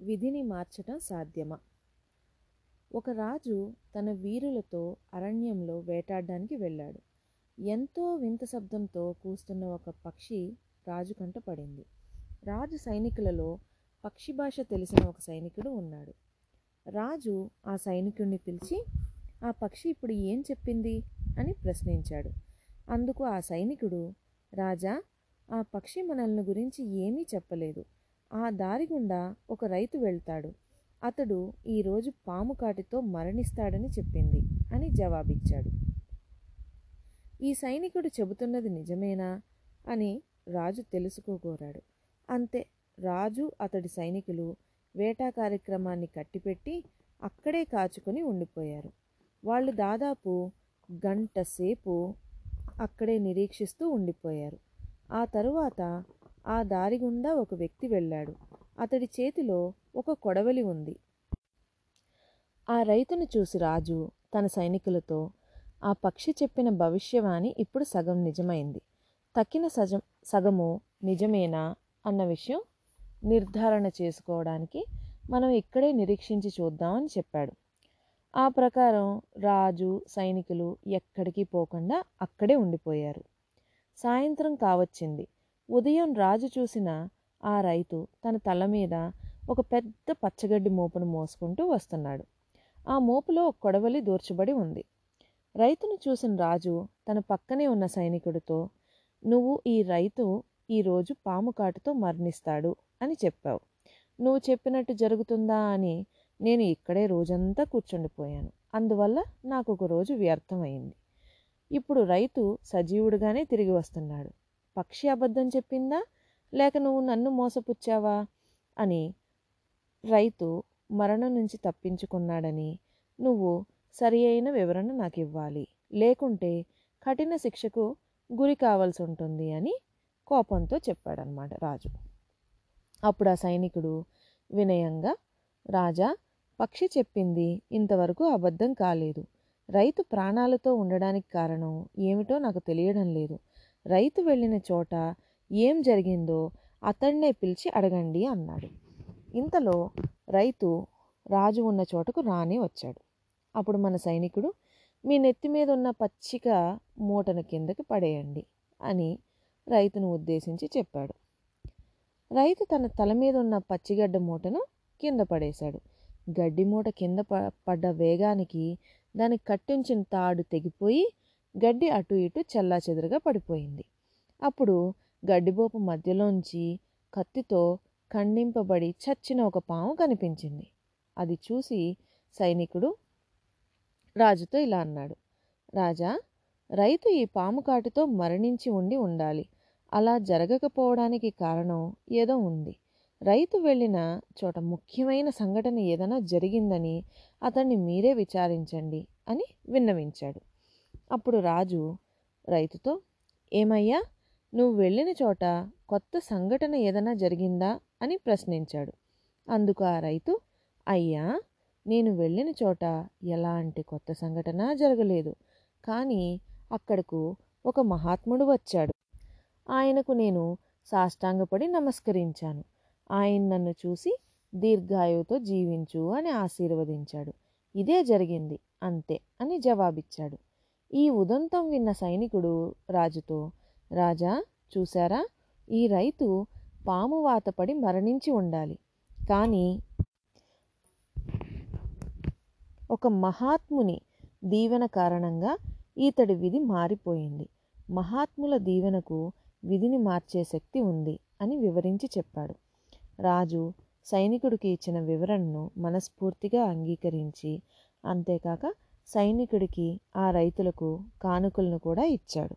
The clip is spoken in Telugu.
విధిని మార్చటం సాధ్యమా? ఒక రాజు తన వీరులతో అరణ్యంలో వేటాడడానికి వెళ్ళాడు. ఎంతో వింత శబ్దంతో కూస్తున్న ఒక పక్షి రాజు కంట పడింది. రాజు సైనికులలో పక్షి భాష తెలిసిన ఒక సైనికుడు ఉన్నాడు. రాజు ఆ సైనికుడిని పిలిచి ఆ పక్షి ఇప్పుడు ఏం చెప్పింది? అని ప్రశ్నించాడు. అందుకు ఆ సైనికుడు రాజా ఆ పక్షి మనల్ని గురించి ఏమీ చెప్పలేదు. ఆ దారి గుండా ఒక రైతు వెళ్తాడు. అతడు ఈరోజు పాము కాటితో మరణిస్తాడని చెప్పింది అని జవాబిచ్చాడు. ఈ సైనికుడు చెబుతున్నది నిజమేనా? అని రాజు తెలుసుకోగోరాడు. అంతే రాజు అతడి సైనికులు వేటా కార్యక్రమాన్ని కట్టిపెట్టి అక్కడే కాచుకొని ఉండిపోయారు. వాళ్ళు దాదాపు గంట సేపు అక్కడే నిరీక్షిస్తూ ఉండిపోయారు. ఆ తరువాత ఆ దారి గుండా ఒక వ్యక్తి వెళ్ళాడు. అతడి చేతిలో ఒక కొడవలి ఉంది. ఆ రైతును చూసి రాజు తన సైనికులతో ఆ పక్షి చెప్పిన భవిష్యవాణి ఇప్పుడు సగం నిజమైంది. తక్కిన సజం సగము నిజమేనా? అన్న విషయం నిర్ధారణ చేసుకోవడానికి మనం ఇక్కడే నిరీక్షించి చూద్దామని చెప్పాడు. ఆ ప్రకారం రాజు సైనికులు ఎక్కడికి పోకుండా అక్కడే ఉండిపోయారు. సాయంత్రం కావచ్చింది. ఉదయం రాజు చూసిన ఆ రైతు తన తల మీద ఒక పెద్ద పచ్చగడ్డి మోపును మోసుకుంటూ వస్తున్నాడు. ఆ మోపులో ఒక కొడవలి దూర్చబడి ఉంది. రైతును చూసిన రాజు తన పక్కనే ఉన్న సైనికుడితో నువ్వు ఈ రైతు ఈరోజు పాము కాటుతో మరణిస్తాడు అని చెప్పావు. నువ్వు చెప్పినట్టు జరుగుతుందా అని నేను ఇక్కడే రోజంతా కూర్చుండిపోయాను. అందువల్ల నాకు ఒక రోజు వ్యర్థమైంది. ఇప్పుడు రైతు సజీవుడుగానే తిరిగి వస్తున్నాడు. పక్షి అబద్ధం చెప్పిందా? లేక నువ్వు నన్ను మోసపుచ్చావా? అని రైతు మరణం నుంచి తప్పించుకున్నాడని నువ్వు సరి అయిన వివరణ నాకు ఇవ్వాలి లేకుంటే కఠిన శిక్షకు గురి కావాల్సి ఉంటుంది అని కోపంతో చెప్పాడనమాట రాజు. అప్పుడు ఆ సైనికుడు వినయంగా రాజా పక్షి చెప్పింది ఇంతవరకు అబద్ధం కాలేదు. రైతు ప్రాణాలతో ఉండడానికి కారణం ఏమిటో నాకు తెలియడం లేదు. రైతు వెళ్ళిన చోట ఏం జరిగిందో అతన్నే పిలిచి అడగండి అన్నాడు. ఇంతలో రైతు రాజు ఉన్న చోటకు రాని వచ్చాడు. అప్పుడు మన సైనికుడు మీ నెత్తి మీద ఉన్న పచ్చిక మూటను కిందకి పడేయండి అని రైతును ఉద్దేశించి చెప్పాడు. రైతు తన తల మీద ఉన్న పచ్చిగడ్డ మూటను కింద పడేశాడు. గడ్డి మూట కింద ప పడ్డ వేగానికి దానికి కట్టించిన తాడు తెగిపోయి గడ్డి అటు ఇటు చెల్లాచెదురుగా పడిపోయింది. అప్పుడు గడ్డిపోపు మధ్యలోంచి కత్తితో ఖండింపబడి చచ్చిన ఒక పాము కనిపించింది. అది చూసి సైనికుడు రాజుతో ఇలా అన్నాడు రాజా రైతు ఈ పాము కాటుతో మరణించి ఉండి ఉండాలి. అలా జరగకపోవడానికి కారణం ఏదో ఉంది. రైతు వెళ్ళిన చోట ముఖ్యమైన సంఘటన ఏదైనా జరిగిందని అతన్ని మీరే విచారించండి అని విన్నవించాడు. అప్పుడు రాజు రైతుతో ఏమయ్యా నువ్వు వెళ్ళిన చోట కొత్త సంఘటన ఏదైనా జరిగిందా? అని ప్రశ్నించాడు. అందుకు ఆ రైతు అయ్యా నేను వెళ్ళిన చోట ఎలాంటి కొత్త సంఘటన జరగలేదు కానీ అక్కడకు ఒక మహాత్ముడు వచ్చాడు. ఆయనకు నేను సాష్టాంగపడి నమస్కరించాను. ఆయన నన్ను చూసి దీర్ఘాయువుతో జీవించు అని ఆశీర్వదించాడు. ఇదే జరిగింది అంతే అని జవాబిచ్చాడు. ఈ ఉదంతం విన్న సైనికుడు రాజుతో రాజా చూశారా? ఈ రైతు పాము వాతపడి మరణించి ఉండాలి. కానీ ఒక మహాత్ముని దీవెన కారణంగా ఈతడి విధి మారిపోయింది. మహాత్ముల దీవెనకు విధిని మార్చే శక్తి ఉంది అని వివరించి చెప్పాడు. రాజు సైనికుడికి ఇచ్చిన వివరణను మనస్ఫూర్తిగా అంగీకరించి అంతేకాక సైనికుడికి ఆ రైతులకు కానుకలను కూడా ఇచ్చాడు.